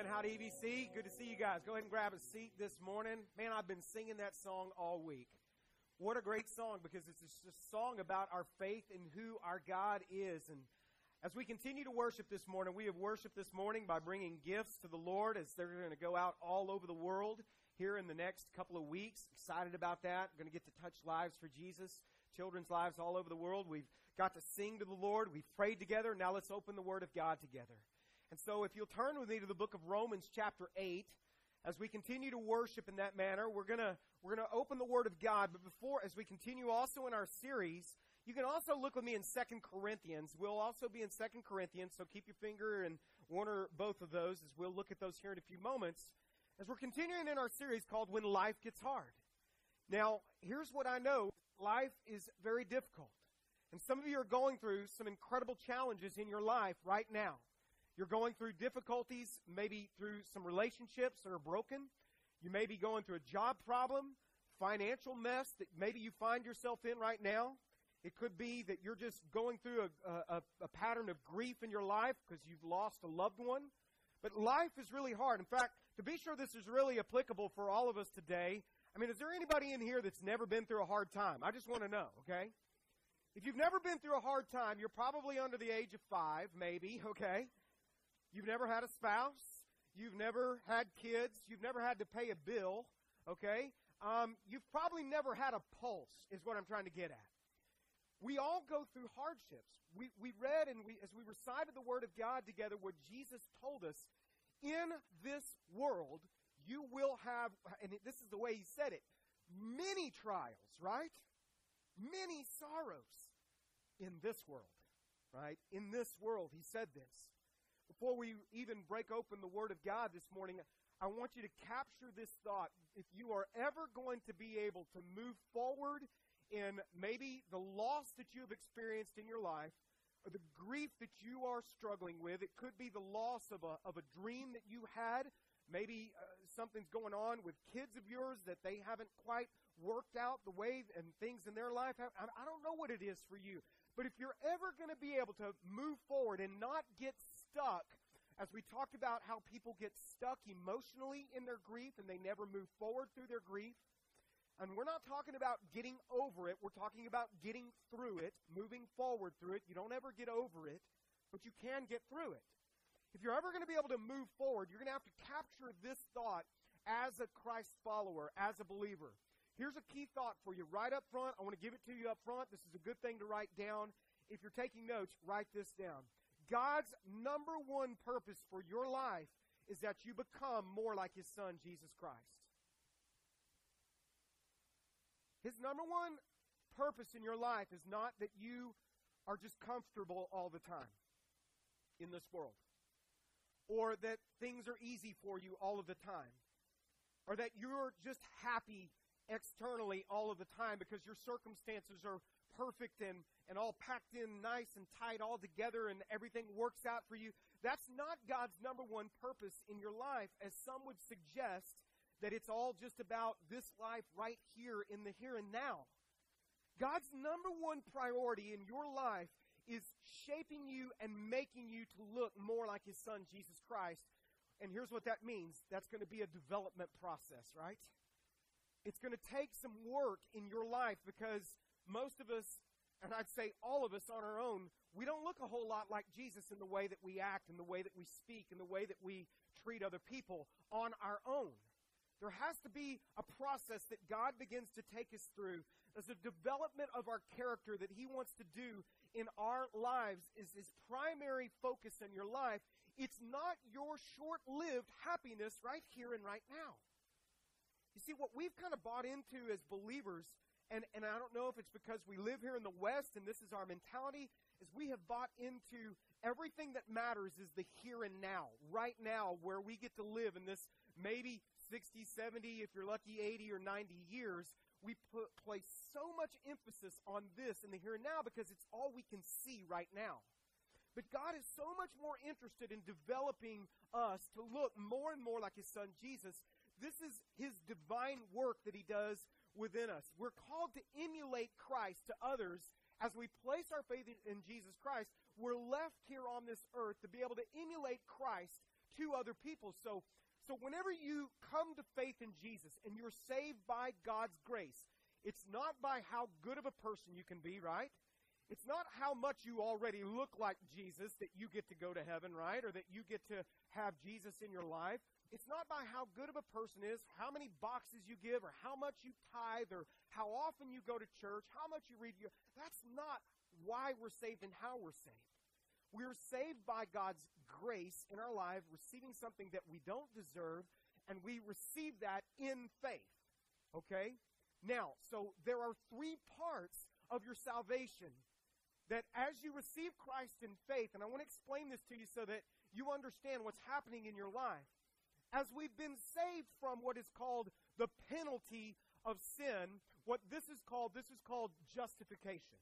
Amen. How to EVC? Good to see you guys. Go ahead and grab a seat this morning. Man, I've been singing that song all week. What a great song because it's a song about our faith and who our God is. And as we continue to worship this morning, we have worshiped this morning by bringing gifts to the Lord as they're going to go out all over the world here in the next couple of weeks. Excited about that. Going to get to touch lives for Jesus, children's lives all over the world. We've got to sing to the Lord. We've prayed together. Now let's open the Word of God together. And so if you'll turn with me to the book of Romans chapter 8, as we continue to worship in that manner, we're going to we're going to open the word of God, but before as we continue also in our series, you can also look with me in Second Corinthians. We'll also be in Second Corinthians, so keep your finger in one or both of those as we'll look at those here in a few moments. As we're continuing in our series called When Life Gets Hard. Now, here's what I know. Life is very difficult. And some of you are going through some incredible challenges in your life right now. You're going through difficulties, maybe through some relationships that are broken. You may be going through a job problem, financial mess that maybe you find yourself in right now. It could be that you're just going through a, a, a pattern of grief in your life because you've lost a loved one. But life is really hard. In fact, to be sure this is really applicable for all of us today, I mean, is there anybody in here that's never been through a hard time? I just want to know, okay? If you've never been through a hard time, you're probably under the age of five, maybe, okay? You've never had a spouse. You've never had kids. You've never had to pay a bill. Okay? Um, you've probably never had a pulse, is what I'm trying to get at. We all go through hardships. We, we read and we, as we recited the Word of God together, what Jesus told us in this world, you will have, and this is the way He said it, many trials, right? Many sorrows in this world, right? In this world, He said this. Before we even break open the Word of God this morning, I want you to capture this thought. If you are ever going to be able to move forward in maybe the loss that you have experienced in your life, or the grief that you are struggling with, it could be the loss of a, of a dream that you had. Maybe uh, something's going on with kids of yours that they haven't quite worked out the way and things in their life. I, I don't know what it is for you. But if you're ever going to be able to move forward and not get stuck, as we talked about how people get stuck emotionally in their grief and they never move forward through their grief. And we're not talking about getting over it. We're talking about getting through it, moving forward through it. You don't ever get over it, but you can get through it. If you're ever going to be able to move forward, you're going to have to capture this thought as a Christ follower, as a believer. Here's a key thought for you right up front. I want to give it to you up front. This is a good thing to write down. If you're taking notes, write this down. God's number one purpose for your life is that you become more like His Son, Jesus Christ. His number one purpose in your life is not that you are just comfortable all the time in this world, or that things are easy for you all of the time, or that you're just happy externally all of the time because your circumstances are perfect and, and all packed in nice and tight all together and everything works out for you. That's not God's number one purpose in your life, as some would suggest that it's all just about this life right here in the here and now. God's number one priority in your life is shaping you and making you to look more like His Son, Jesus Christ. And here's what that means that's going to be a development process, right? It's going to take some work in your life because most of us, and I'd say all of us on our own, we don't look a whole lot like Jesus in the way that we act, in the way that we speak, in the way that we treat other people on our own. There has to be a process that God begins to take us through as a development of our character that He wants to do in our lives is His primary focus in your life. It's not your short lived happiness right here and right now. You see, what we've kind of bought into as believers, and, and I don't know if it's because we live here in the West and this is our mentality, is we have bought into everything that matters is the here and now, right now, where we get to live in this maybe 60, 70, if you're lucky, 80 or 90 years. We put, place so much emphasis on this in the here and now because it's all we can see right now. But God is so much more interested in developing us to look more and more like His Son Jesus this is his divine work that he does within us. We're called to emulate Christ to others as we place our faith in Jesus Christ. We're left here on this earth to be able to emulate Christ to other people. So, so whenever you come to faith in Jesus and you're saved by God's grace, it's not by how good of a person you can be, right? It's not how much you already look like Jesus that you get to go to heaven, right? Or that you get to have Jesus in your life. It's not by how good of a person is, how many boxes you give, or how much you tithe, or how often you go to church, how much you read. That's not why we're saved and how we're saved. We're saved by God's grace in our life, receiving something that we don't deserve, and we receive that in faith. Okay? Now, so there are three parts of your salvation that as you receive Christ in faith, and I want to explain this to you so that you understand what's happening in your life. As we've been saved from what is called the penalty of sin, what this is called, this is called justification.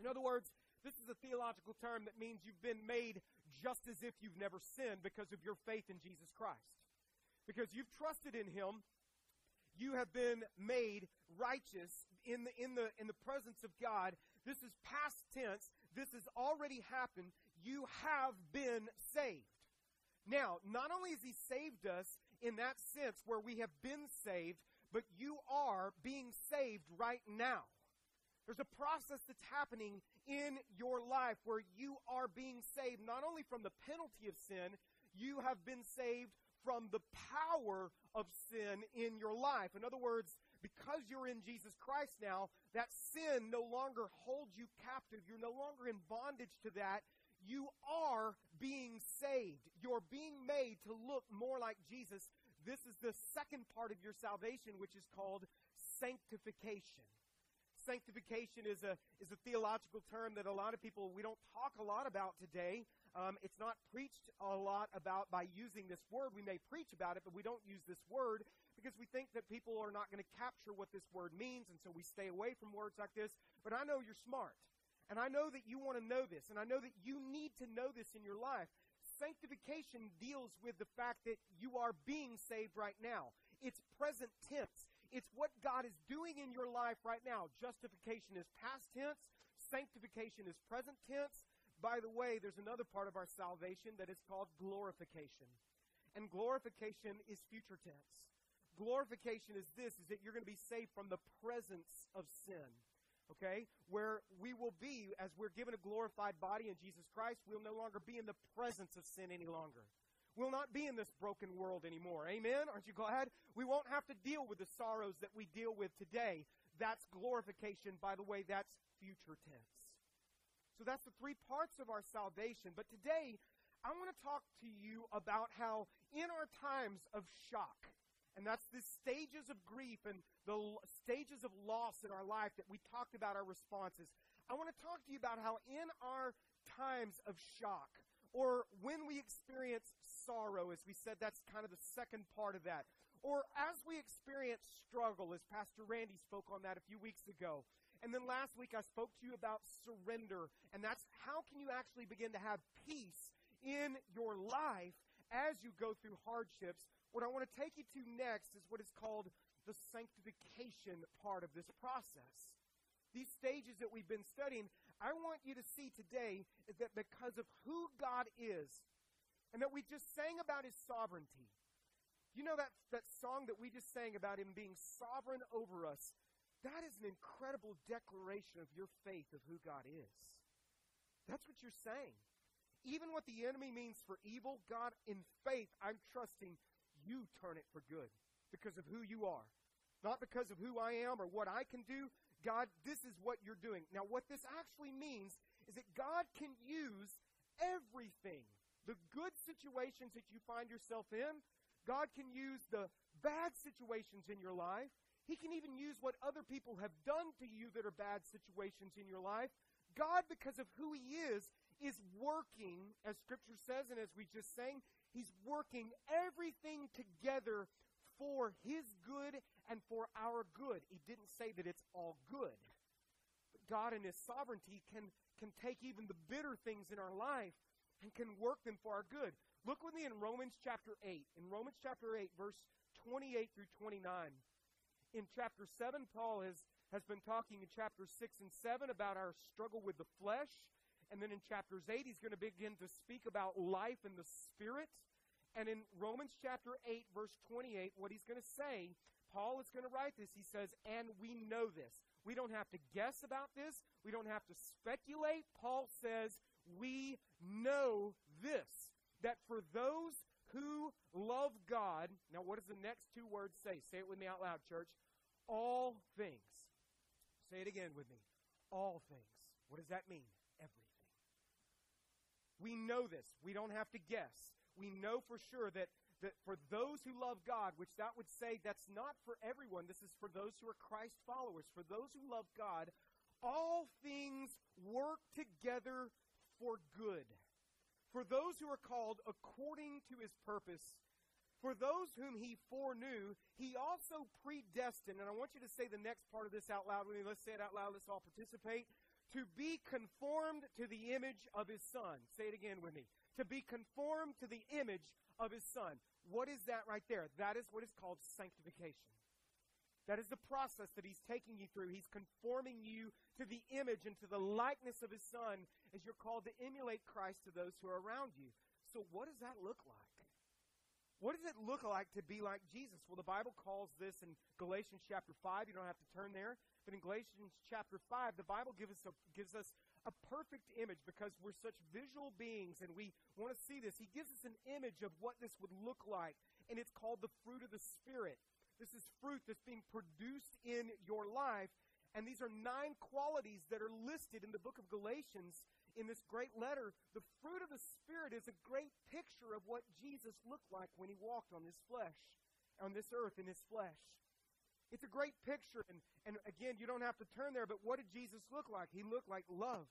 In other words, this is a theological term that means you've been made just as if you've never sinned because of your faith in Jesus Christ. Because you've trusted in Him, you have been made righteous in the, in the, in the presence of God, this is past tense. This has already happened. You have been saved. Now, not only has He saved us in that sense where we have been saved, but you are being saved right now. There's a process that's happening in your life where you are being saved not only from the penalty of sin, you have been saved from the power of sin in your life. In other words, because you're in Jesus Christ now, that sin no longer holds you captive. You're no longer in bondage to that. You are being saved. You're being made to look more like Jesus. This is the second part of your salvation, which is called sanctification. Sanctification is a, is a theological term that a lot of people, we don't talk a lot about today. Um, it's not preached a lot about by using this word. We may preach about it, but we don't use this word because we think that people are not going to capture what this word means, and so we stay away from words like this. But I know you're smart. And I know that you want to know this, and I know that you need to know this in your life. Sanctification deals with the fact that you are being saved right now. It's present tense. It's what God is doing in your life right now. Justification is past tense. Sanctification is present tense. By the way, there's another part of our salvation that is called glorification. And glorification is future tense. Glorification is this, is that you're going to be saved from the presence of sin. Okay? Where we will be, as we're given a glorified body in Jesus Christ, we'll no longer be in the presence of sin any longer. We'll not be in this broken world anymore. Amen? Aren't you glad? We won't have to deal with the sorrows that we deal with today. That's glorification. By the way, that's future tense. So that's the three parts of our salvation. But today, I want to talk to you about how in our times of shock, and that's the stages of grief and the stages of loss in our life that we talked about our responses. I want to talk to you about how in our times of shock, or when we experience sorrow, as we said, that's kind of the second part of that, or as we experience struggle, as Pastor Randy spoke on that a few weeks ago. And then last week I spoke to you about surrender, and that's how can you actually begin to have peace in your life as you go through hardships what I want to take you to next is what is called the sanctification part of this process. These stages that we've been studying, I want you to see today is that because of who God is, and that we just sang about his sovereignty. You know that, that song that we just sang about him being sovereign over us? That is an incredible declaration of your faith of who God is. That's what you're saying. Even what the enemy means for evil, God, in faith, I'm trusting you turn it for good because of who you are. Not because of who I am or what I can do. God, this is what you're doing. Now, what this actually means is that God can use everything. The good situations that you find yourself in, God can use the bad situations in your life. He can even use what other people have done to you that are bad situations in your life. God, because of who He is, is working, as Scripture says, and as we just sang, He's working everything together for His good and for our good. He didn't say that it's all good. But God in His sovereignty can, can take even the bitter things in our life and can work them for our good. Look with me in Romans chapter 8. In Romans chapter 8, verse 28 through 29. In chapter 7, Paul has, has been talking in chapter 6 and 7 about our struggle with the flesh and then in chapters 8, he's going to begin to speak about life in the Spirit. And in Romans chapter 8, verse 28, what he's going to say, Paul is going to write this. He says, And we know this. We don't have to guess about this. We don't have to speculate. Paul says, We know this that for those who love God, now what does the next two words say? Say it with me out loud, church. All things. Say it again with me. All things. What does that mean? We know this. We don't have to guess. We know for sure that, that for those who love God, which that would say that's not for everyone, this is for those who are Christ followers. For those who love God, all things work together for good. For those who are called according to his purpose, for those whom he foreknew, he also predestined. And I want you to say the next part of this out loud with me. Let's say it out loud. Let's all participate. To be conformed to the image of his son. Say it again with me. To be conformed to the image of his son. What is that right there? That is what is called sanctification. That is the process that he's taking you through. He's conforming you to the image and to the likeness of his son as you're called to emulate Christ to those who are around you. So, what does that look like? What does it look like to be like Jesus? Well, the Bible calls this in Galatians chapter 5. You don't have to turn there. But in Galatians chapter 5, the Bible gives us a, gives us a perfect image because we're such visual beings and we want to see this. He gives us an image of what this would look like, and it's called the fruit of the Spirit. This is fruit that's being produced in your life. And these are nine qualities that are listed in the book of Galatians in this great letter. The fruit of the Spirit is a great picture of what Jesus looked like when he walked on this flesh, on this earth in his flesh. It's a great picture. And, and again, you don't have to turn there, but what did Jesus look like? He looked like love,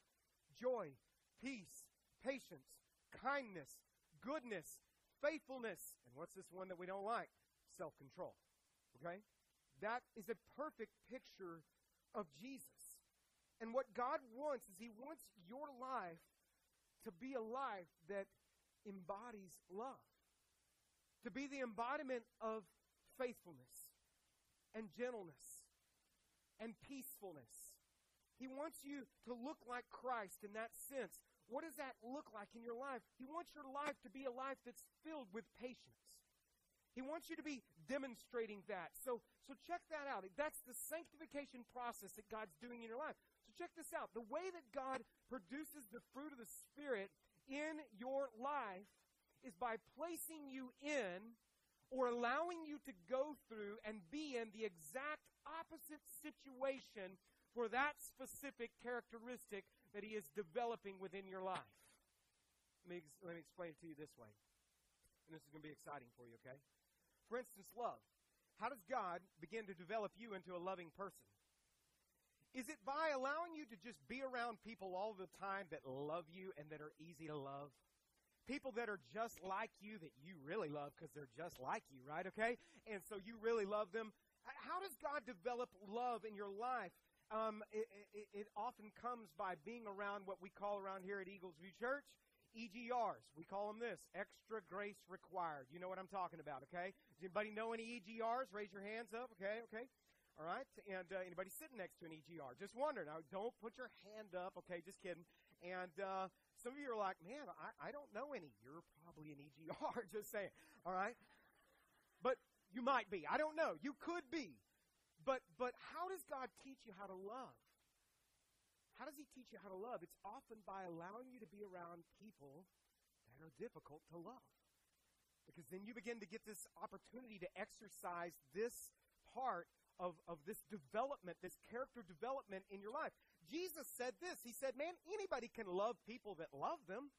joy, peace, patience, kindness, goodness, faithfulness. And what's this one that we don't like? Self control. Okay? That is a perfect picture of Jesus. And what God wants is He wants your life to be a life that embodies love, to be the embodiment of faithfulness and gentleness and peacefulness. He wants you to look like Christ in that sense. What does that look like in your life? He wants your life to be a life that's filled with patience. He wants you to be demonstrating that. So, so check that out. That's the sanctification process that God's doing in your life. So check this out. The way that God produces the fruit of the Spirit in your life is by placing you in or allowing you to go through and be in the exact opposite situation for that specific characteristic that He is developing within your life. Let me, let me explain it to you this way. And this is going to be exciting for you, okay? For instance, love. How does God begin to develop you into a loving person? Is it by allowing you to just be around people all the time that love you and that are easy to love? People that are just like you that you really love because they're just like you, right? Okay? And so you really love them. How does God develop love in your life? Um, it, it, it often comes by being around what we call around here at Eagles View Church EGRs. We call them this extra grace required. You know what I'm talking about, okay? Does anybody know any EGRs? Raise your hands up, okay? Okay. All right. And uh, anybody sitting next to an EGR? Just wonder. Now, don't put your hand up, okay? Just kidding. And uh, some of you are like, man, I, I don't know any. You're probably an EGR. Just saying. All right. But you might be. I don't know. You could be. But but how does God teach you how to love? How does he teach you how to love? It's often by allowing you to be around people that are difficult to love. Because then you begin to get this opportunity to exercise this part of, of this development, this character development in your life. Jesus said this. He said, Man, anybody can love people that love them.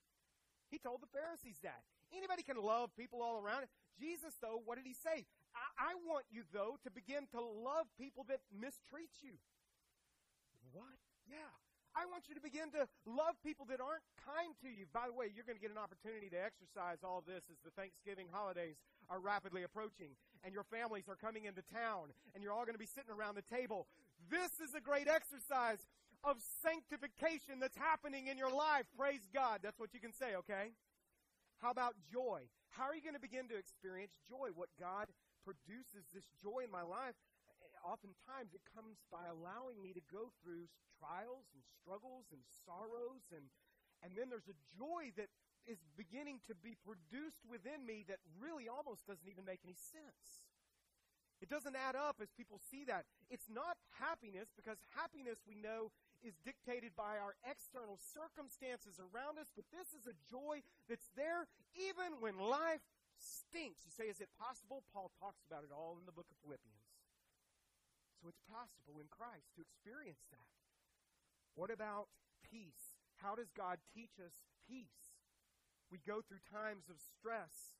He told the Pharisees that. Anybody can love people all around. Jesus, though, what did he say? I, I want you, though, to begin to love people that mistreat you. What? Yeah. I want you to begin to love people that aren't kind to you. By the way, you're going to get an opportunity to exercise all this as the Thanksgiving holidays are rapidly approaching and your families are coming into town and you're all going to be sitting around the table. This is a great exercise of sanctification that's happening in your life. Praise God. That's what you can say, okay? How about joy? How are you going to begin to experience joy? What God produces this joy in my life eh, oftentimes it comes by allowing me to go through trials and struggles and sorrows and and then there's a joy that is beginning to be produced within me that really almost doesn't even make any sense. It doesn't add up as people see that. It's not happiness because happiness we know is dictated by our external circumstances around us, but this is a joy that's there even when life stinks. You say, is it possible? Paul talks about it all in the book of Philippians. So it's possible in Christ to experience that. What about peace? How does God teach us peace? We go through times of stress,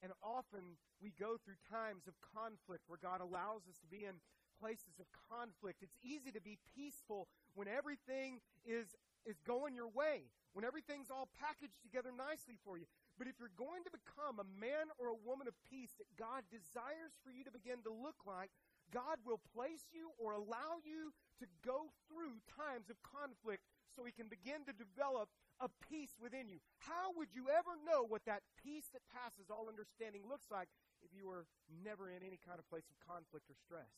and often we go through times of conflict where God allows us to be in places of conflict. It's easy to be peaceful when everything is, is going your way, when everything's all packaged together nicely for you. But if you're going to become a man or a woman of peace that God desires for you to begin to look like, God will place you or allow you to go through times of conflict so he can begin to develop a peace within you. How would you ever know what that peace that passes all understanding looks like if you were never in any kind of place of conflict or stress.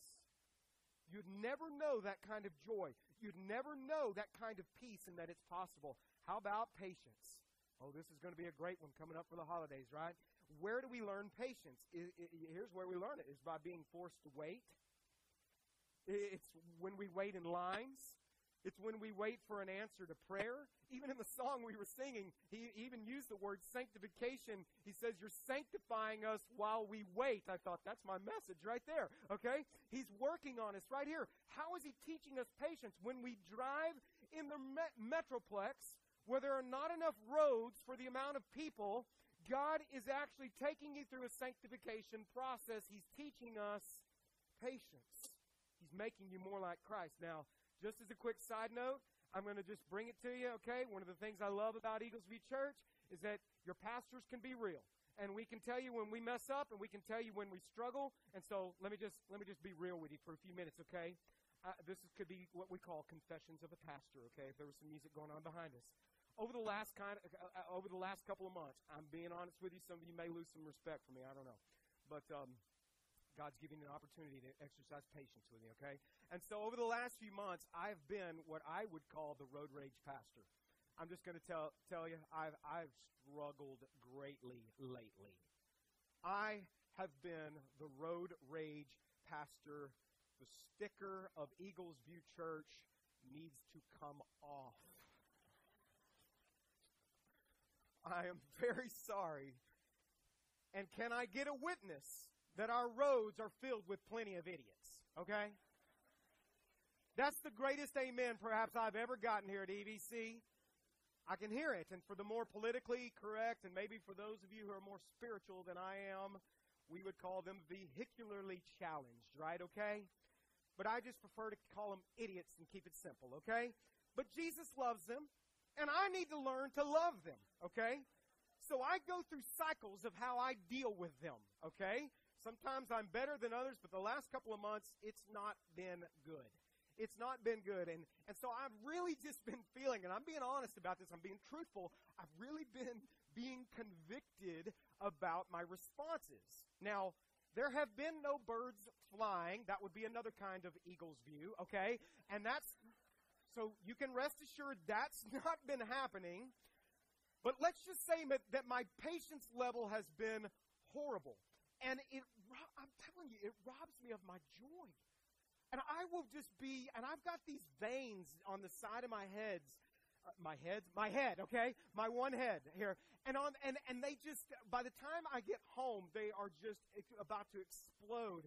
You'd never know that kind of joy. You'd never know that kind of peace and that it's possible. How about patience? Oh, this is going to be a great one coming up for the holidays, right? Where do we learn patience? here's where we learn it is by being forced to wait. It's when we wait in lines. It's when we wait for an answer to prayer. Even in the song we were singing, he even used the word sanctification. He says, You're sanctifying us while we wait. I thought, that's my message right there. Okay? He's working on us right here. How is he teaching us patience? When we drive in the met- metroplex, where there are not enough roads for the amount of people, God is actually taking you through a sanctification process. He's teaching us patience. He's making you more like Christ. Now, just as a quick side note, I'm going to just bring it to you, okay? One of the things I love about Eagles View Church is that your pastors can be real. And we can tell you when we mess up and we can tell you when we struggle. And so let me just let me just be real with you for a few minutes, okay? Uh, this is, could be what we call confessions of a pastor, okay? If there was some music going on behind us. Over the last kind of, uh, uh, over the last couple of months, I'm being honest with you. Some of you may lose some respect for me. I don't know, but um, God's giving an opportunity to exercise patience with me, okay? And so over the last few months, I've been what I would call the road rage pastor. I'm just going to tell, tell you, I've, I've struggled greatly lately. I have been the road rage pastor. The sticker of Eagles View Church needs to come off. I am very sorry. And can I get a witness that our roads are filled with plenty of idiots. Okay? That's the greatest amen perhaps I've ever gotten here at EVC. I can hear it. And for the more politically correct, and maybe for those of you who are more spiritual than I am, we would call them vehicularly challenged, right? Okay? But I just prefer to call them idiots and keep it simple, okay? But Jesus loves them, and I need to learn to love them, okay? So I go through cycles of how I deal with them, okay? Sometimes I'm better than others, but the last couple of months, it's not been good. It's not been good. And, and so I've really just been feeling, and I'm being honest about this, I'm being truthful, I've really been being convicted about my responses. Now, there have been no birds flying. That would be another kind of eagle's view, okay? And that's, so you can rest assured that's not been happening. But let's just say that my patience level has been horrible. And it, I'm telling you, it robs me of my joy. And I will just be, and I've got these veins on the side of my heads, uh, my head, my head, okay, my one head here, and on, and and they just, by the time I get home, they are just about to explode.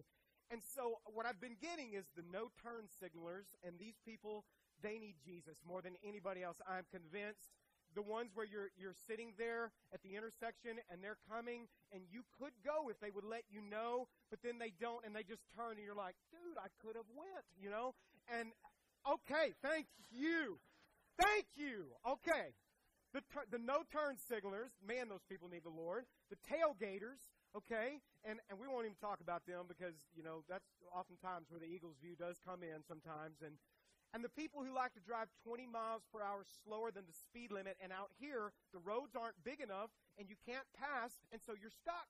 And so what I've been getting is the no turn signalers, and these people, they need Jesus more than anybody else. I'm convinced the ones where you're, you're sitting there at the intersection and they're coming and you could go if they would let you know, but then they don't and they just turn and you're like, dude, I could have went, you know? And okay, thank you. Thank you. Okay. The, the no turn signalers, man, those people need the Lord. The tailgaters, okay? And, and we won't even talk about them because, you know, that's oftentimes where the Eagles view does come in sometimes. And and the people who like to drive 20 miles per hour slower than the speed limit, and out here, the roads aren't big enough, and you can't pass, and so you're stuck.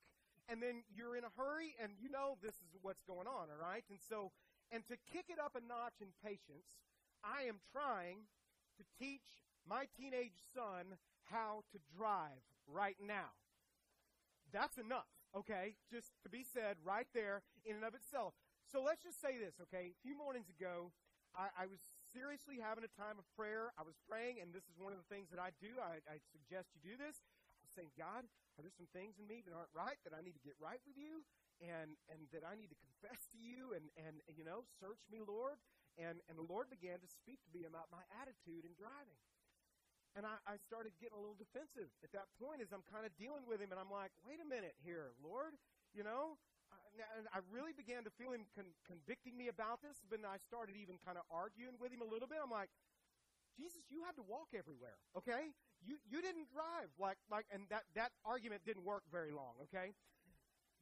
And then you're in a hurry, and you know this is what's going on, all right? And so, and to kick it up a notch in patience, I am trying to teach my teenage son how to drive right now. That's enough, okay? Just to be said right there in and of itself. So let's just say this, okay? A few mornings ago, I, I was seriously having a time of prayer. I was praying, and this is one of the things that I do. I, I suggest you do this. I was saying, God, are there some things in me that aren't right that I need to get right with you? And, and that I need to confess to you and, and, you know, search me, Lord. And, and the Lord began to speak to me about my attitude in driving. And I, I started getting a little defensive at that point as I'm kind of dealing with him. And I'm like, wait a minute here, Lord. You know, I really began to feel him con- convicting me about this. But I started even kind of arguing with him a little bit. I'm like, Jesus, you had to walk everywhere, okay? You you didn't drive like like, and that that argument didn't work very long, okay?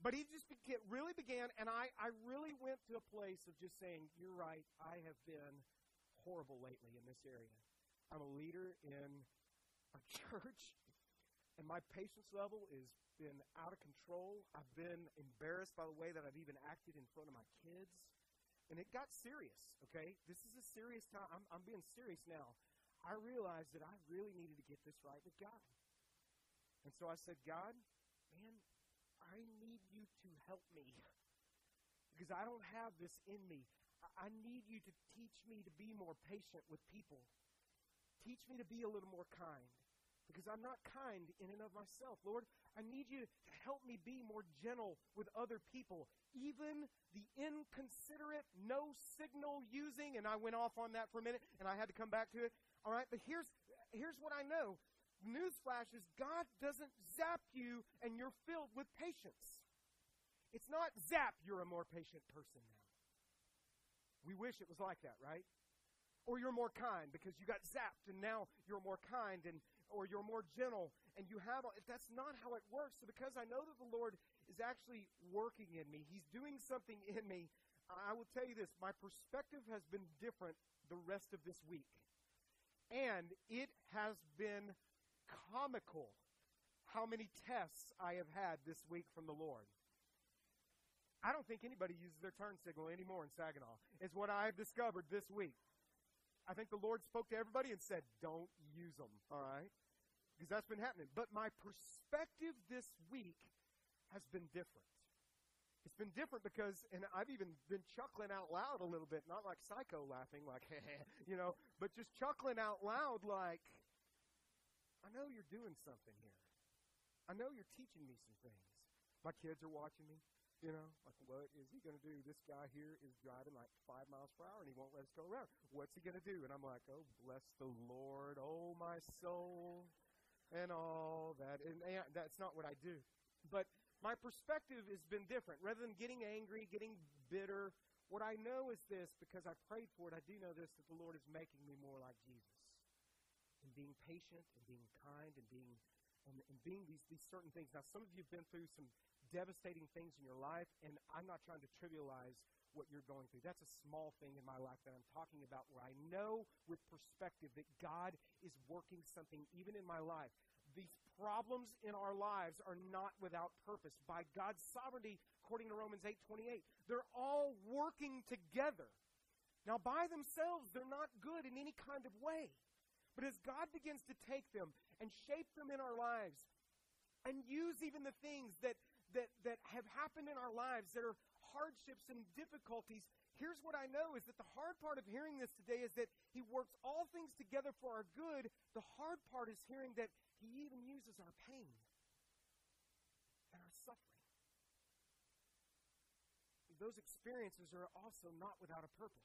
But he just began, really began, and I, I really went to a place of just saying, You're right, I have been horrible lately in this area. I'm a leader in a church, and my patience level has been out of control. I've been embarrassed by the way that I've even acted in front of my kids. And it got serious, okay? This is a serious time. I'm, I'm being serious now. I realized that I really needed to get this right with God. And so I said, God, man, I need you to help me because I don't have this in me. I need you to teach me to be more patient with people. Teach me to be a little more kind because I'm not kind in and of myself. Lord, I need you to help me be more gentle with other people, even the inconsiderate, no signal using. And I went off on that for a minute and I had to come back to it. All right, but here's, here's what I know newsflash is God doesn't zap you and you're filled with patience. It's not zap, you're a more patient person now. We wish it was like that, right? Or you're more kind because you got zapped and now you're more kind and or you're more gentle and you have that's not how it works. So because I know that the Lord is actually working in me, he's doing something in me. I will tell you this, my perspective has been different the rest of this week. And it has been comical how many tests I have had this week from the Lord. I don't think anybody uses their turn signal anymore in Saginaw, is what I've discovered this week. I think the Lord spoke to everybody and said, don't use them, all right? Because that's been happening. But my perspective this week has been different. It's been different because, and I've even been chuckling out loud a little bit, not like psycho laughing, like, you know, but just chuckling out loud like, I know you're doing something here. I know you're teaching me some things. My kids are watching me. You know, like, what is he going to do? This guy here is driving like five miles per hour and he won't let us go around. What's he going to do? And I'm like, oh, bless the Lord, oh, my soul, and all that. And, and that's not what I do. But my perspective has been different. Rather than getting angry, getting bitter, what I know is this because I prayed for it, I do know this that the Lord is making me more like Jesus and being patient and being kind and being and, and being these, these certain things. Now, some of you have been through some devastating things in your life, and I'm not trying to trivialize what you're going through. That's a small thing in my life that I'm talking about where I know with perspective that God is working something even in my life. These problems in our lives are not without purpose. By God's sovereignty, according to Romans 8:28, they're all working together. Now, by themselves, they're not good in any kind of way. But as God begins to take them and shape them in our lives and use even the things that, that, that have happened in our lives that are hardships and difficulties, here's what I know is that the hard part of hearing this today is that He works all things together for our good. The hard part is hearing that He even uses our pain and our suffering. Those experiences are also not without a purpose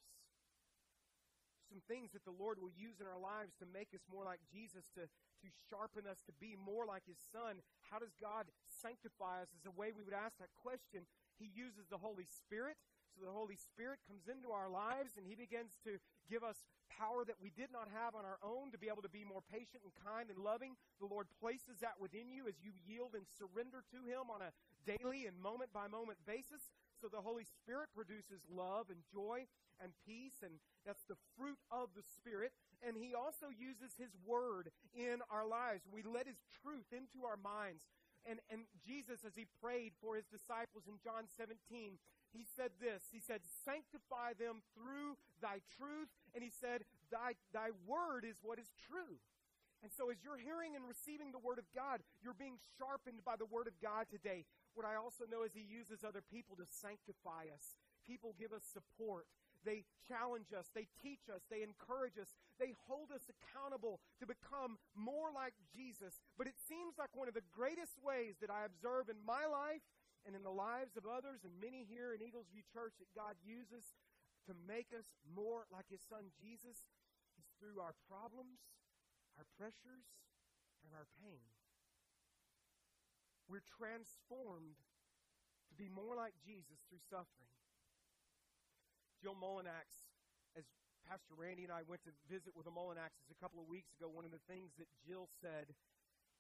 some things that the Lord will use in our lives to make us more like Jesus, to, to sharpen us to be more like His Son. How does God sanctify us? Is a way we would ask that question. He uses the Holy Spirit. So the Holy Spirit comes into our lives and He begins to give us power that we did not have on our own to be able to be more patient and kind and loving. The Lord places that within you as you yield and surrender to Him on a daily and moment by moment basis. So the Holy Spirit produces love and joy and peace, and that's the fruit of the Spirit. And He also uses His Word in our lives. We let His truth into our minds. And, and Jesus, as He prayed for His disciples in John 17, He said this He said, Sanctify them through thy truth. And He said, Thy, thy Word is what is true. And so, as you're hearing and receiving the Word of God, you're being sharpened by the Word of God today. What I also know is He uses other people to sanctify us. People give us support. They challenge us. They teach us. They encourage us. They hold us accountable to become more like Jesus. But it seems like one of the greatest ways that I observe in my life and in the lives of others and many here in Eagles View Church that God uses to make us more like His Son Jesus is through our problems, our pressures, and our pain. We're transformed to be more like Jesus through suffering. Jill Mullinax, as Pastor Randy and I went to visit with the Mullinaxes a couple of weeks ago, one of the things that Jill said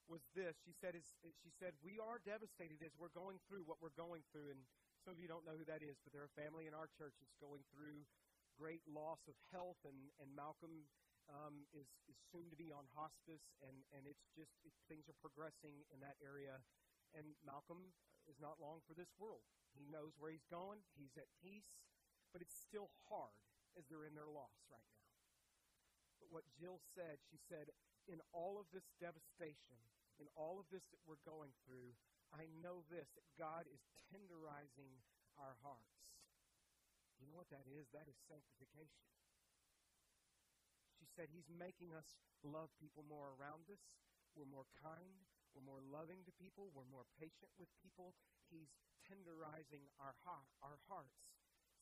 was this. She said, she said, we are devastated as we're going through what we're going through. And some of you don't know who that is, but they're a family in our church that's going through great loss of health. And, and Malcolm um, is, is soon to be on hospice. And, and it's just, it, things are progressing in that area. And Malcolm is not long for this world. He knows where he's going. He's at peace but it's still hard as they're in their loss right now. But what Jill said, she said, in all of this devastation, in all of this that we're going through, I know this that God is tenderizing our hearts. You know what that is? That is sanctification. She said, He's making us love people more around us. We're more kind. We're more loving to people. We're more patient with people. He's tenderizing our, heart, our hearts.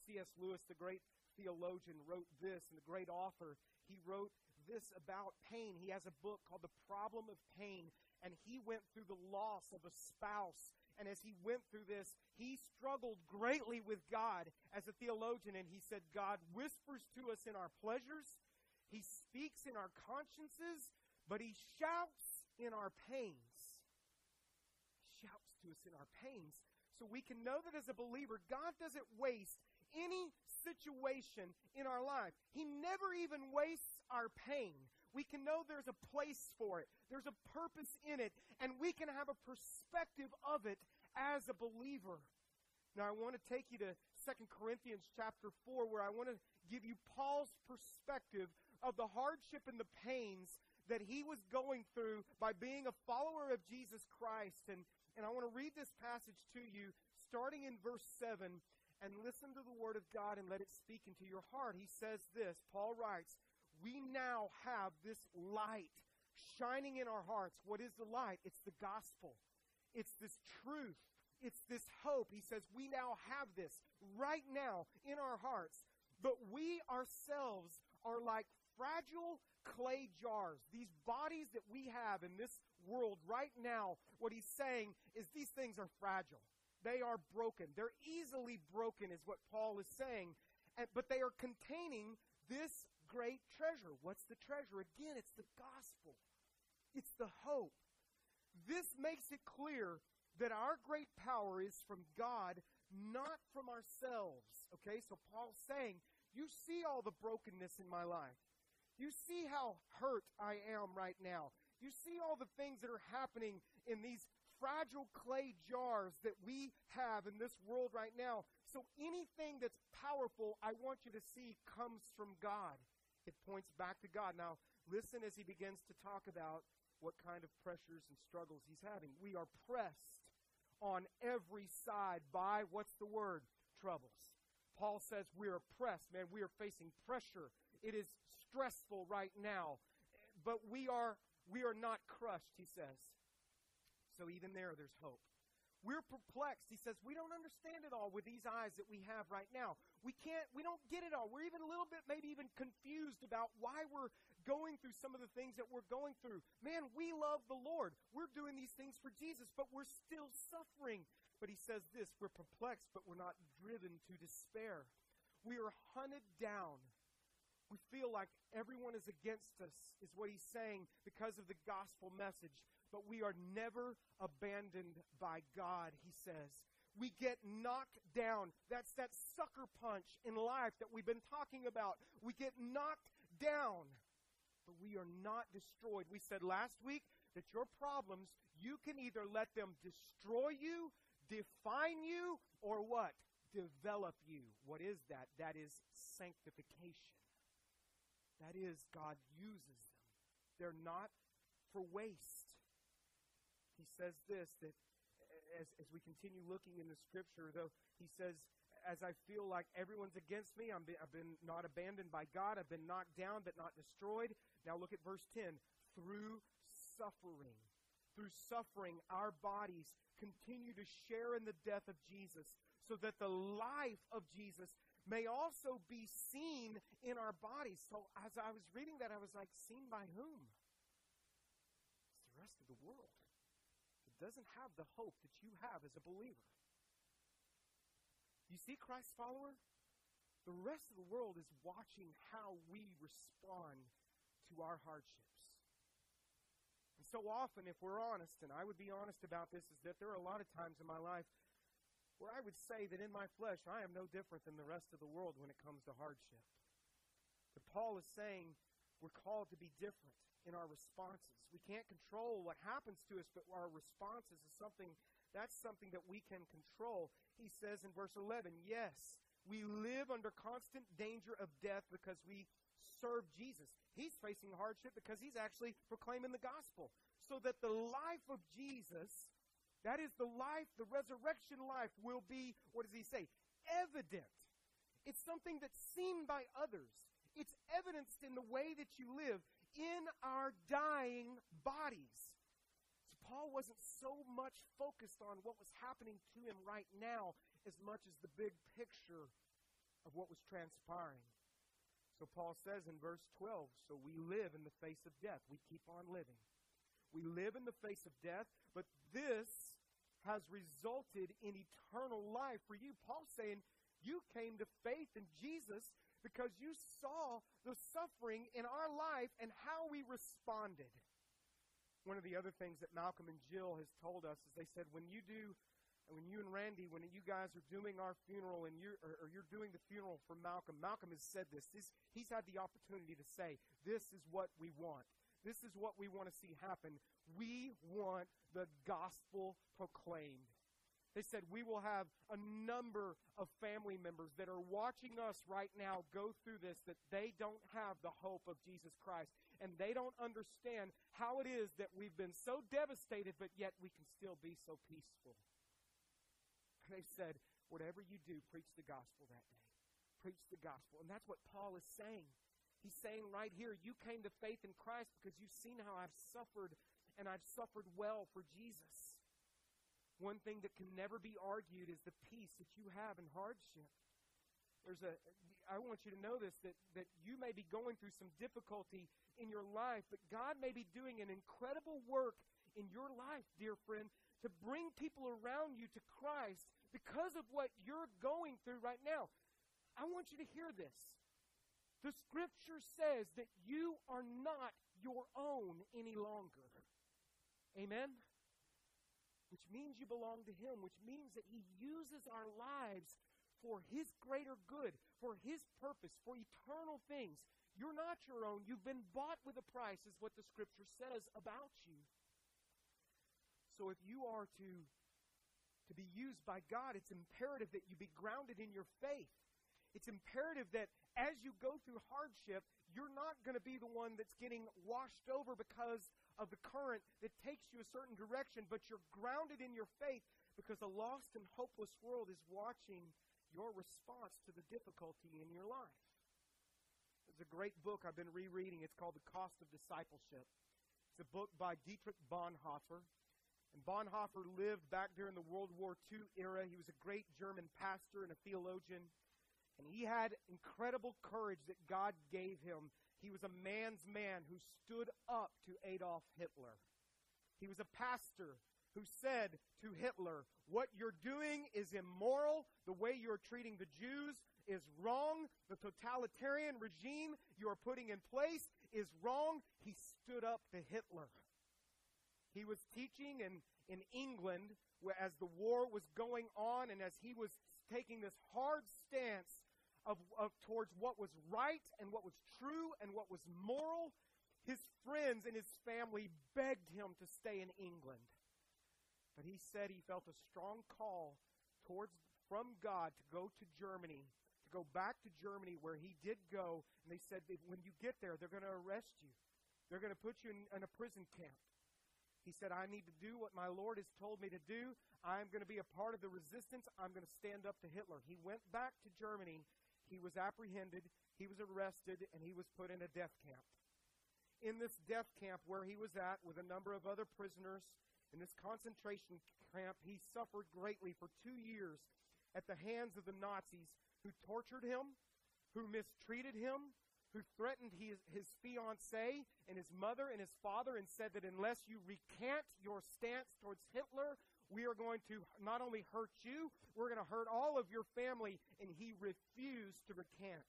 C.S. Lewis, the great theologian, wrote this, and the great author, he wrote this about pain. He has a book called The Problem of Pain, and he went through the loss of a spouse. And as he went through this, he struggled greatly with God as a theologian, and he said, God whispers to us in our pleasures, he speaks in our consciences, but he shouts in our pains. To us in our pains. So we can know that as a believer, God doesn't waste any situation in our life. He never even wastes our pain. We can know there's a place for it. There's a purpose in it, and we can have a perspective of it as a believer. Now I want to take you to 2 Corinthians chapter 4 where I want to give you Paul's perspective of the hardship and the pains that he was going through by being a follower of Jesus Christ. And, and I want to read this passage to you starting in verse 7 and listen to the word of God and let it speak into your heart. He says this, Paul writes, we now have this light shining in our hearts. What is the light? It's the gospel. It's this truth. It's this hope. He says, we now have this right now in our hearts. But we ourselves are like fragile clay jars. These bodies that we have in this world right now, what he's saying is these things are fragile. They are broken. They're easily broken, is what Paul is saying. But they are containing this great treasure. What's the treasure? Again, it's the gospel, it's the hope. This makes it clear that our great power is from God, not from ourselves. Okay, so Paul's saying, You see all the brokenness in my life. You see how hurt I am right now. You see all the things that are happening in these fragile clay jars that we have in this world right now. So anything that's powerful, I want you to see comes from God. It points back to God. Now, listen as he begins to talk about what kind of pressures and struggles he's having. We are pressed on every side by what's the word? Troubles. Paul says we are pressed, man. We are facing pressure. It is stressful right now, but we are we are not crushed, he says. So even there, there's hope. We're perplexed. He says, we don't understand it all with these eyes that we have right now. We can't, we don't get it all. We're even a little bit, maybe even confused about why we're going through some of the things that we're going through. Man, we love the Lord. We're doing these things for Jesus, but we're still suffering. But he says this we're perplexed, but we're not driven to despair. We are hunted down. We feel like everyone is against us, is what he's saying because of the gospel message but we are never abandoned by God, he says. We get knocked down. That's that sucker punch in life that we've been talking about. We get knocked down, but we are not destroyed. We said last week that your problems, you can either let them destroy you, define you, or what? Develop you. What is that? That is sanctification. That is, God uses them. They're not for waste. He says this that as, as we continue looking in the scripture, though, he says, as I feel like everyone's against me, I'm be, I've been not abandoned by God, I've been knocked down but not destroyed. Now look at verse 10. Through suffering, through suffering, our bodies continue to share in the death of Jesus, so that the life of Jesus may also be seen in our bodies. So as I was reading that, I was like, seen by whom? It's the rest of the world. It doesn't have the hope that you have as a believer. You see, Christ's follower? The rest of the world is watching how we respond to our hardships. And so often, if we're honest, and I would be honest about this, is that there are a lot of times in my life where I would say that in my flesh I am no different than the rest of the world when it comes to hardship. But Paul is saying we're called to be different in our responses. We can't control what happens to us, but our responses is something that's something that we can control. He says in verse 11, Yes, we live under constant danger of death because we serve Jesus. He's facing hardship because he's actually proclaiming the gospel. So that the life of Jesus that is the life, the resurrection life will be, what does he say? Evident. It's something that's seen by others. It's evidenced in the way that you live in our dying bodies. So Paul wasn't so much focused on what was happening to him right now as much as the big picture of what was transpiring. So Paul says in verse 12, so we live in the face of death. We keep on living. We live in the face of death, but this has resulted in eternal life for you. Paul's saying you came to faith in Jesus because you saw the suffering in our life and how we responded. One of the other things that Malcolm and Jill has told us is they said when you do when you and Randy, when you guys are doing our funeral and you're, or, or you're doing the funeral for Malcolm, Malcolm has said this. this. He's had the opportunity to say, this is what we want. This is what we want to see happen. We want the gospel proclaimed. They said, We will have a number of family members that are watching us right now go through this, that they don't have the hope of Jesus Christ. And they don't understand how it is that we've been so devastated, but yet we can still be so peaceful. They said, Whatever you do, preach the gospel that day. Preach the gospel. And that's what Paul is saying. He's saying right here, you came to faith in Christ because you've seen how I've suffered and I've suffered well for Jesus. One thing that can never be argued is the peace that you have in hardship. There's a I want you to know this that, that you may be going through some difficulty in your life, but God may be doing an incredible work in your life, dear friend, to bring people around you to Christ because of what you're going through right now. I want you to hear this. The scripture says that you are not your own any longer. Amen? Which means you belong to Him, which means that He uses our lives for His greater good, for His purpose, for eternal things. You're not your own. You've been bought with a price, is what the scripture says about you. So if you are to, to be used by God, it's imperative that you be grounded in your faith. It's imperative that as you go through hardship, you're not going to be the one that's getting washed over because of the current that takes you a certain direction, but you're grounded in your faith because a lost and hopeless world is watching your response to the difficulty in your life. There's a great book I've been rereading. It's called The Cost of Discipleship. It's a book by Dietrich Bonhoeffer. And Bonhoeffer lived back during the World War II era. He was a great German pastor and a theologian. And he had incredible courage that God gave him. He was a man's man who stood up to Adolf Hitler. He was a pastor who said to Hitler, What you're doing is immoral. The way you're treating the Jews is wrong. The totalitarian regime you are putting in place is wrong. He stood up to Hitler. He was teaching in, in England as the war was going on and as he was taking this hard stance of, of towards what was right and what was true and what was moral, his friends and his family begged him to stay in England. But he said he felt a strong call towards from God to go to Germany, to go back to Germany where he did go, and they said when you get there they're going to arrest you. They're going to put you in, in a prison camp. He said, I need to do what my Lord has told me to do. I'm going to be a part of the resistance. I'm going to stand up to Hitler. He went back to Germany. He was apprehended. He was arrested, and he was put in a death camp. In this death camp where he was at with a number of other prisoners, in this concentration camp, he suffered greatly for two years at the hands of the Nazis who tortured him, who mistreated him, who threatened his, his fiancee and his mother and his father and said that unless you recant your stance towards Hitler, we are going to not only hurt you, we're going to hurt all of your family. And he refused to recant.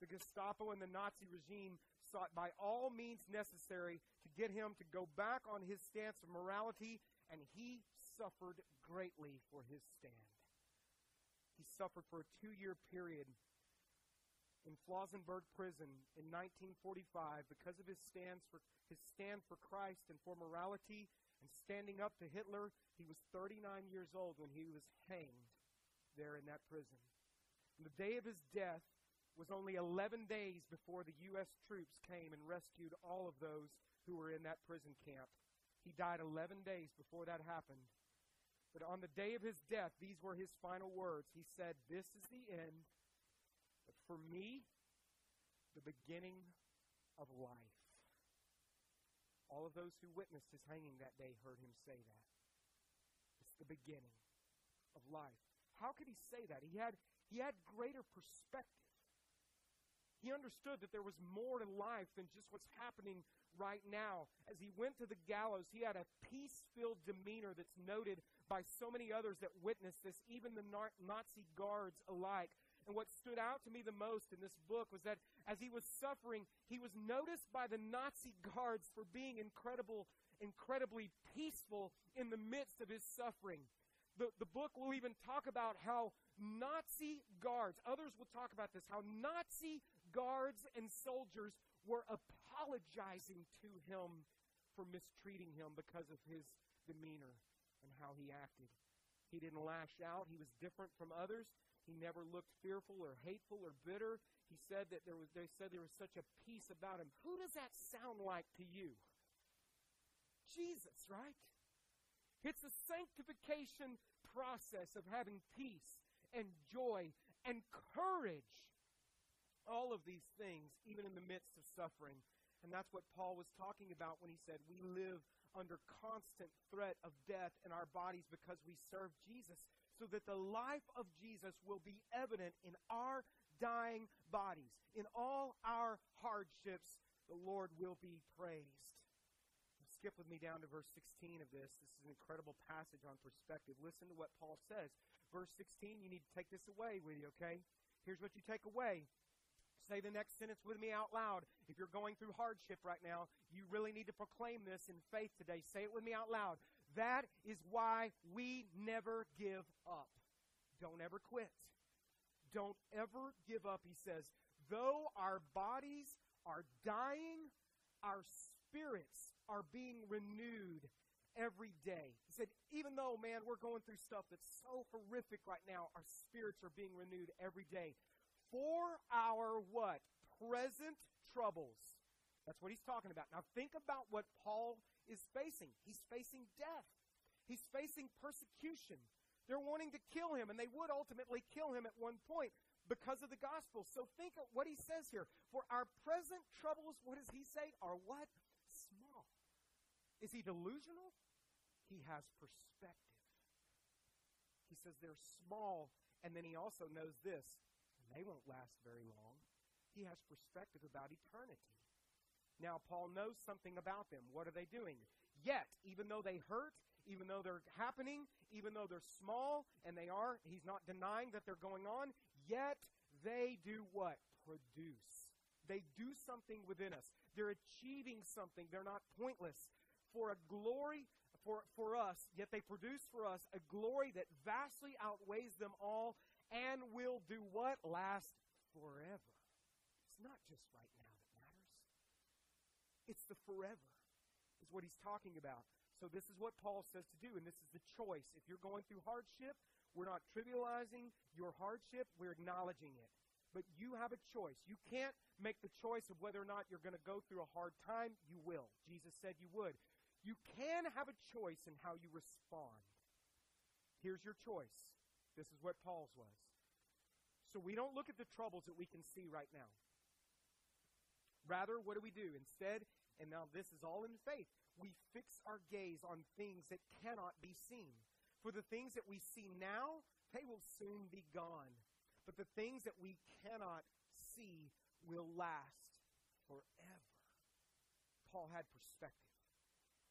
The Gestapo and the Nazi regime sought by all means necessary to get him to go back on his stance of morality, and he suffered greatly for his stand. He suffered for a two year period in Flossenburg prison in 1945 because of his stands for his stand for Christ and for morality and standing up to Hitler. He was 39 years old when he was hanged there in that prison. And the day of his death was only 11 days before the U.S. troops came and rescued all of those who were in that prison camp. He died 11 days before that happened. But on the day of his death, these were his final words. He said, This is the end but for me, the beginning of life. All of those who witnessed his hanging that day heard him say that. It's the beginning of life. How could he say that? He had, he had greater perspective. He understood that there was more to life than just what's happening right now. As he went to the gallows, he had a peace filled demeanor that's noted by so many others that witnessed this, even the Nazi guards alike. And what stood out to me the most in this book was that as he was suffering, he was noticed by the Nazi guards for being incredible, incredibly peaceful in the midst of his suffering. The, the book will even talk about how Nazi guards, others will talk about this, how Nazi guards and soldiers were apologizing to him for mistreating him because of his demeanor and how he acted. He didn't lash out. He was different from others. He never looked fearful or hateful or bitter. He said that there was, they said there was such a peace about him. Who does that sound like to you? Jesus, right? It's a sanctification process of having peace and joy and courage. All of these things, even in the midst of suffering. And that's what Paul was talking about when he said, We live under constant threat of death in our bodies because we serve Jesus so that the life of Jesus will be evident in our dying bodies. In all our hardships, the Lord will be praised. Skip with me down to verse 16 of this. This is an incredible passage on perspective. Listen to what Paul says. Verse 16, you need to take this away with you, okay? Here's what you take away. Say the next sentence with me out loud. If you're going through hardship right now, you really need to proclaim this in faith today. Say it with me out loud. That is why we never give up. Don't ever quit. Don't ever give up, he says. Though our bodies are dying, our spirits are being renewed every day. He said, even though, man, we're going through stuff that's so horrific right now, our spirits are being renewed every day. For our what? Present troubles. That's what he's talking about. Now think about what Paul is facing. He's facing death. He's facing persecution. They're wanting to kill him, and they would ultimately kill him at one point because of the gospel. So think of what he says here. For our present troubles, what does he say? Are what? Small. Is he delusional? He has perspective. He says they're small, and then he also knows this they won't last very long. He has perspective about eternity. Now, Paul knows something about them. What are they doing? Yet, even though they hurt, even though they're happening, even though they're small, and they are, he's not denying that they're going on, yet they do what? Produce. They do something within us. They're achieving something. They're not pointless. For a glory, for, for us, yet they produce for us a glory that vastly outweighs them all and will do what? Last forever. It's not just right now it's the forever, is what he's talking about. So, this is what Paul says to do, and this is the choice. If you're going through hardship, we're not trivializing your hardship, we're acknowledging it. but you have a choice. You can't make the choice of whether or not you're going to go through a hard time. You will. Jesus said you would. You can have a choice in how you respond. Here's your choice. This is what Paul's was. So we don't look at the troubles that we can see right now. Rather, what do we do? Instead, and now this is all in faith, we fix our gaze on things that cannot be seen. For the things that we see now, they will soon be gone. But the things that we cannot see will last forever. Paul had perspective.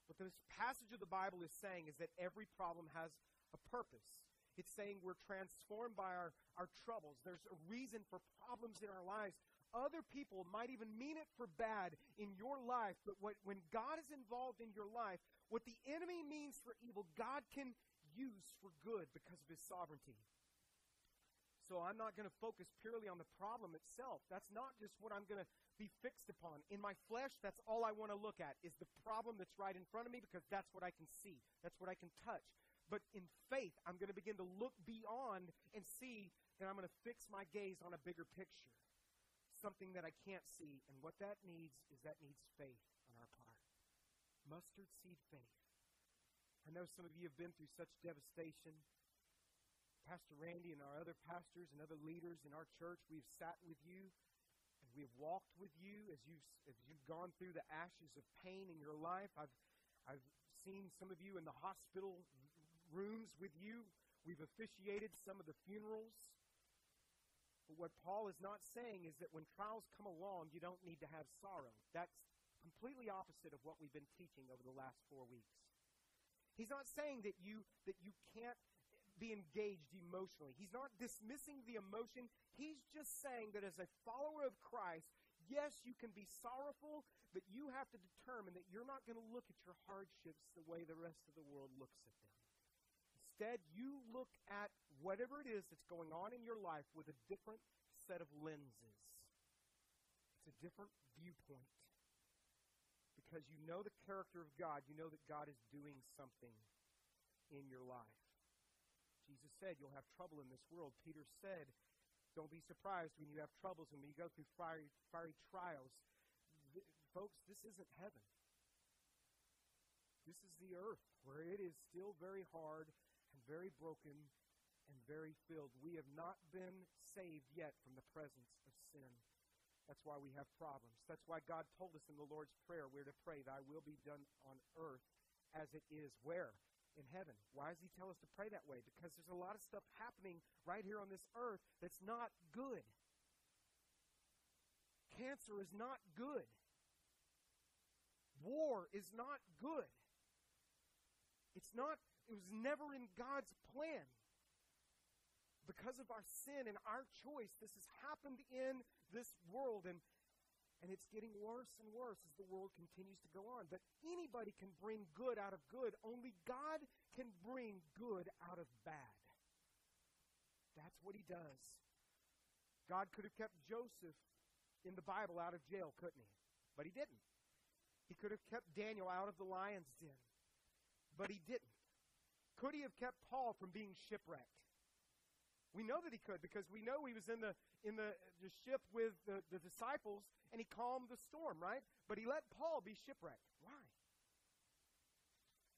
What this passage of the Bible is saying is that every problem has a purpose. It's saying we're transformed by our, our troubles. There's a reason for problems in our lives. Other people might even mean it for bad in your life, but what, when God is involved in your life, what the enemy means for evil, God can use for good because of his sovereignty. So I'm not going to focus purely on the problem itself. That's not just what I'm going to be fixed upon. In my flesh, that's all I want to look at is the problem that's right in front of me because that's what I can see. That's what I can touch. But in faith, I'm going to begin to look beyond and see that I'm going to fix my gaze on a bigger picture. Something that I can't see. And what that needs is that needs faith on our part. Mustard seed faith. I know some of you have been through such devastation. Pastor Randy and our other pastors and other leaders in our church, we've sat with you and we have walked with you as you've, as you've gone through the ashes of pain in your life. I've, I've seen some of you in the hospital rooms with you. We've officiated some of the funerals. But what Paul is not saying is that when trials come along, you don't need to have sorrow. That's completely opposite of what we've been teaching over the last four weeks. He's not saying that you that you can't be engaged emotionally. He's not dismissing the emotion. He's just saying that as a follower of Christ, yes, you can be sorrowful, but you have to determine that you're not going to look at your hardships the way the rest of the world looks at them. Instead, you look at whatever it is that's going on in your life with a different set of lenses. It's a different viewpoint. Because you know the character of God, you know that God is doing something in your life. Jesus said, You'll have trouble in this world. Peter said, Don't be surprised when you have troubles and when you go through fiery, fiery trials. Th- folks, this isn't heaven. This is the earth where it is still very hard and very broken and very filled. We have not been saved yet from the presence of sin. That's why we have problems. That's why God told us in the Lord's Prayer we're to pray, Thy will be done on earth as it is where? In heaven. Why does He tell us to pray that way? Because there's a lot of stuff happening right here on this earth that's not good. Cancer is not good. War is not good. It's not it was never in God's plan. Because of our sin and our choice, this has happened in this world, and, and it's getting worse and worse as the world continues to go on. But anybody can bring good out of good, only God can bring good out of bad. That's what he does. God could have kept Joseph in the Bible out of jail, couldn't he? But he didn't. He could have kept Daniel out of the lion's den, but he didn't. Could he have kept Paul from being shipwrecked? We know that he could because we know he was in the in the, the ship with the, the disciples and he calmed the storm, right? But he let Paul be shipwrecked. Why?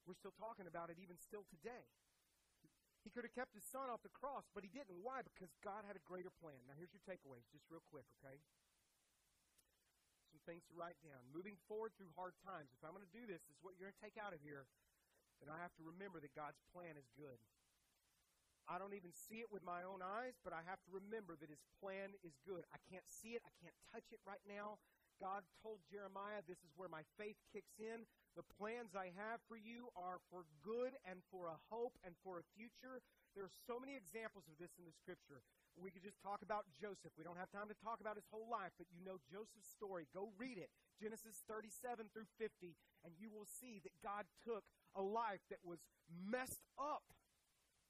We're still talking about it even still today. He could have kept his son off the cross, but he didn't. Why? Because God had a greater plan. Now, here's your takeaways, just real quick, okay? Some things to write down. Moving forward through hard times. If I'm going to do this, this is what you're going to take out of here then I have to remember that God's plan is good. I don't even see it with my own eyes, but I have to remember that his plan is good. I can't see it, I can't touch it right now. God told Jeremiah, This is where my faith kicks in. The plans I have for you are for good and for a hope and for a future. There are so many examples of this in the scripture. We could just talk about Joseph. We don't have time to talk about his whole life, but you know Joseph's story. Go read it. Genesis 37 through 50, and you will see that God took a life that was messed up,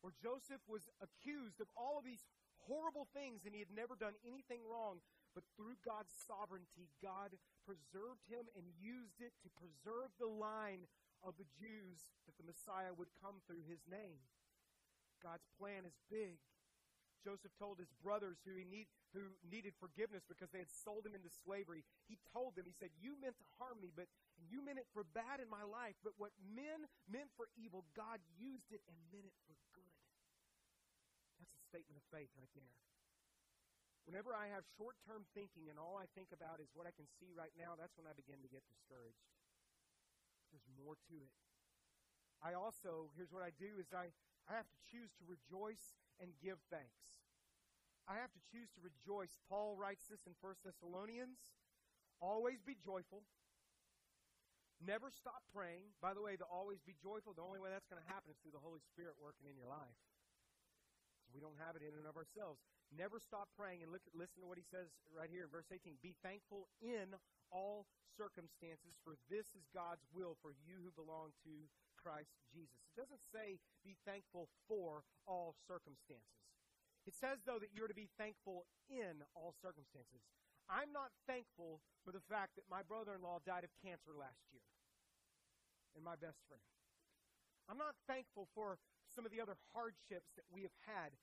where Joseph was accused of all of these horrible things and he had never done anything wrong. But through God's sovereignty, God preserved him and used it to preserve the line of the Jews that the Messiah would come through his name. God's plan is big. Joseph told his brothers who, he need, who needed forgiveness because they had sold him into slavery, he told them, he said, You meant to harm me, but you meant it for bad in my life, but what men meant for evil, God used it and meant it for statement of faith right there. Whenever I have short term thinking and all I think about is what I can see right now, that's when I begin to get discouraged. There's more to it. I also, here's what I do is I, I have to choose to rejoice and give thanks. I have to choose to rejoice. Paul writes this in 1 Thessalonians. Always be joyful. Never stop praying. By the way, to always be joyful, the only way that's going to happen is through the Holy Spirit working in your life. We don't have it in and of ourselves. Never stop praying and look, listen to what he says right here in verse 18. Be thankful in all circumstances, for this is God's will for you who belong to Christ Jesus. It doesn't say be thankful for all circumstances. It says, though, that you're to be thankful in all circumstances. I'm not thankful for the fact that my brother in law died of cancer last year and my best friend. I'm not thankful for some of the other hardships that we have had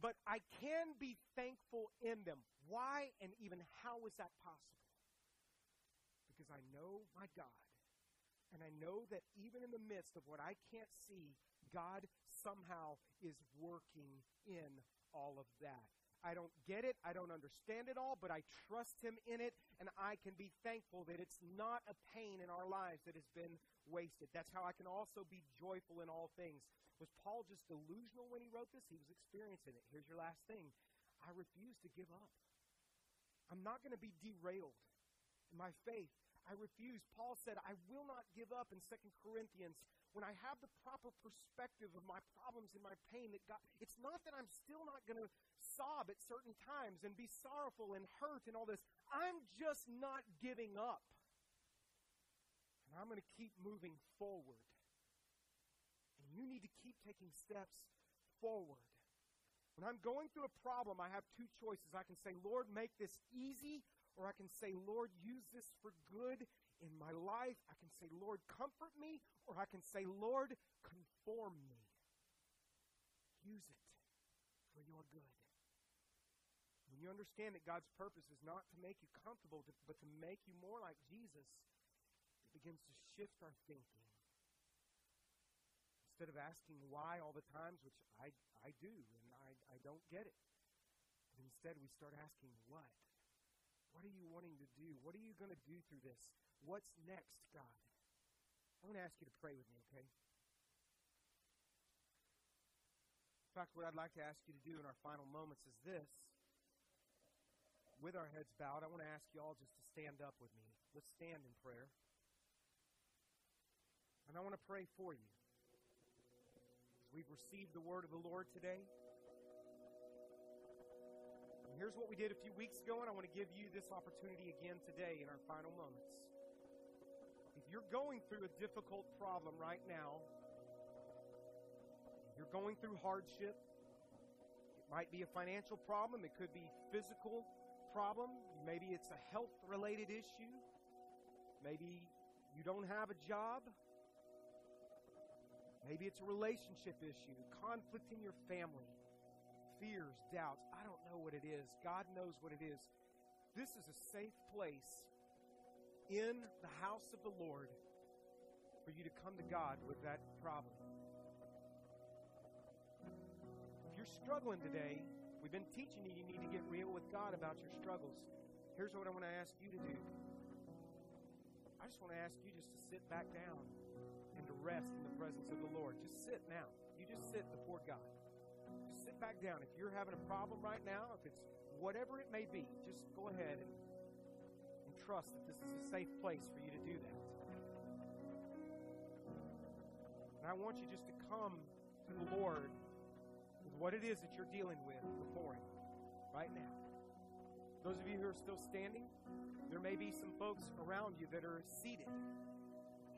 but I can be thankful in them. Why and even how is that possible? Because I know my God. And I know that even in the midst of what I can't see, God somehow is working in all of that. I don't get it. I don't understand it all, but I trust Him in it, and I can be thankful that it's not a pain in our lives that has been wasted. That's how I can also be joyful in all things. Was Paul just delusional when he wrote this? He was experiencing it. Here's your last thing I refuse to give up. I'm not going to be derailed in my faith. I refuse. Paul said, I will not give up in 2 Corinthians when I have the proper perspective of my problems and my pain that God, it's not that I'm still not going to sob at certain times and be sorrowful and hurt and all this. I'm just not giving up. And I'm going to keep moving forward. You need to keep taking steps forward. When I'm going through a problem, I have two choices. I can say, Lord, make this easy, or I can say, Lord, use this for good in my life. I can say, Lord, comfort me, or I can say, Lord, conform me. Use it for your good. When you understand that God's purpose is not to make you comfortable, but to make you more like Jesus, it begins to shift our thinking. Instead of asking why all the times, which I, I do, and I, I don't get it, but instead we start asking what? What are you wanting to do? What are you going to do through this? What's next, God? I want to ask you to pray with me, okay? In fact, what I'd like to ask you to do in our final moments is this. With our heads bowed, I want to ask you all just to stand up with me. Let's stand in prayer. And I want to pray for you. We've received the word of the Lord today, here's what we did a few weeks ago, and I want to give you this opportunity again today in our final moments. If you're going through a difficult problem right now, you're going through hardship, it might be a financial problem, it could be physical problem, maybe it's a health related issue, maybe you don't have a job, maybe it's a relationship issue, conflict in your family fears, doubts. I don't know what it is. God knows what it is. This is a safe place in the house of the Lord for you to come to God with that problem. If you're struggling today, we've been teaching you you need to get real with God about your struggles. Here's what I want to ask you to do. I just want to ask you just to sit back down to rest in the presence of the Lord. Just sit now. You just sit before God sit back down. If you're having a problem right now, if it's whatever it may be, just go ahead and, and trust that this is a safe place for you to do that. And I want you just to come to the Lord with what it is that you're dealing with before Him right now. Those of you who are still standing, there may be some folks around you that are seated.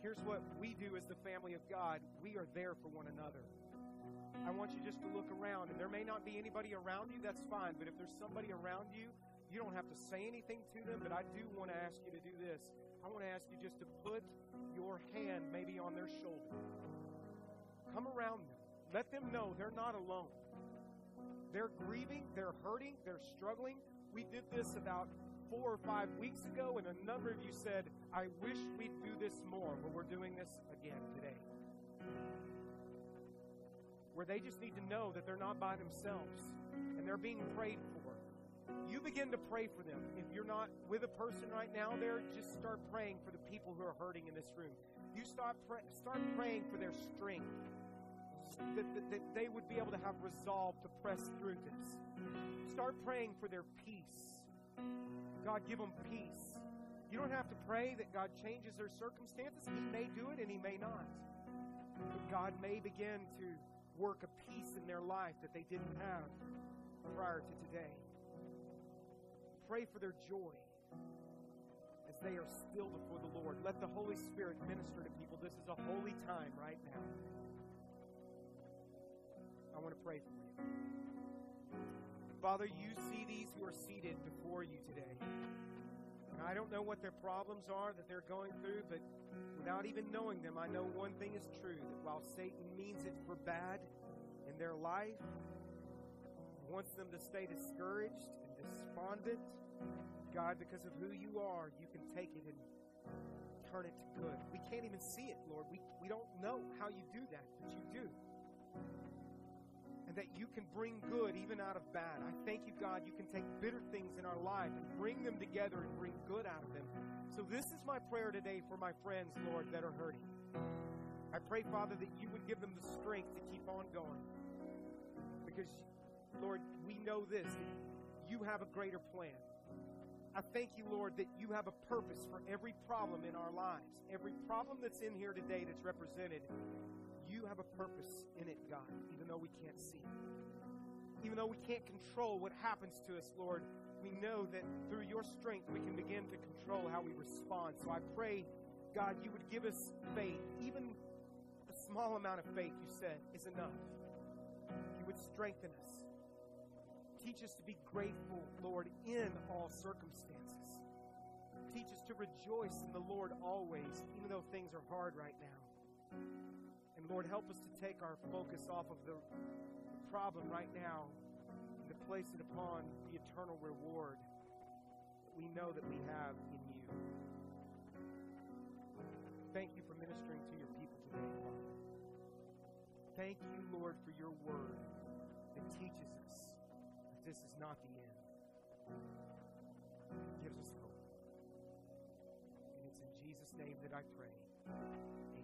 Here's what we do as the family of God we are there for one another. I want you just to look around. And there may not be anybody around you, that's fine. But if there's somebody around you, you don't have to say anything to them. But I do want to ask you to do this. I want to ask you just to put your hand maybe on their shoulder. Come around them. Let them know they're not alone. They're grieving, they're hurting, they're struggling. We did this about four or five weeks ago, and a number of you said, I wish we'd do this more. But we're doing this again today. Where they just need to know that they're not by themselves and they're being prayed for. You begin to pray for them. If you're not with a person right now there, just start praying for the people who are hurting in this room. You start, pray, start praying for their strength, that, that, that they would be able to have resolve to press through this. Start praying for their peace. God, give them peace. You don't have to pray that God changes their circumstances. He may do it and He may not. But God may begin to work a peace in their life that they didn't have prior to today. Pray for their joy as they are still before the Lord. Let the Holy Spirit minister to people. This is a holy time right now. I want to pray for you. Father, you see these who are seated before you today. And I don't know what their problems are that they're going through, but without even knowing them, I know one thing is true that while Satan means it for bad in their life, wants them to stay discouraged and despondent, God, because of who you are, you can take it and turn it to good. We can't even see it, Lord. We, we don't know how you do that, but you do and that you can bring good even out of bad. I thank you, God, you can take bitter things in our life and bring them together and bring good out of them. So, this is my prayer today for my friends, Lord, that are hurting. I pray, Father, that you would give them the strength to keep on going. Because, Lord, we know this, that you have a greater plan. I thank you, Lord, that you have a purpose for every problem in our lives. Every problem that's in here today that's represented, you have a purpose in it, God, even though we can't see. Even though we can't control what happens to us, Lord, we know that through your strength we can begin to control how we respond. So I pray, God, you would give us faith. Even a small amount of faith, you said, is enough. You would strengthen us. Teach us to be grateful, Lord, in all circumstances. Teach us to rejoice in the Lord always, even though things are hard right now. And Lord, help us to take our focus off of the problem right now and to place it upon the eternal reward that we know that we have in you. Thank you for ministering to your people today, Father. Thank you, Lord, for your word that teaches us that this is not the end. It gives us hope. And it's in Jesus' name that I pray. Amen.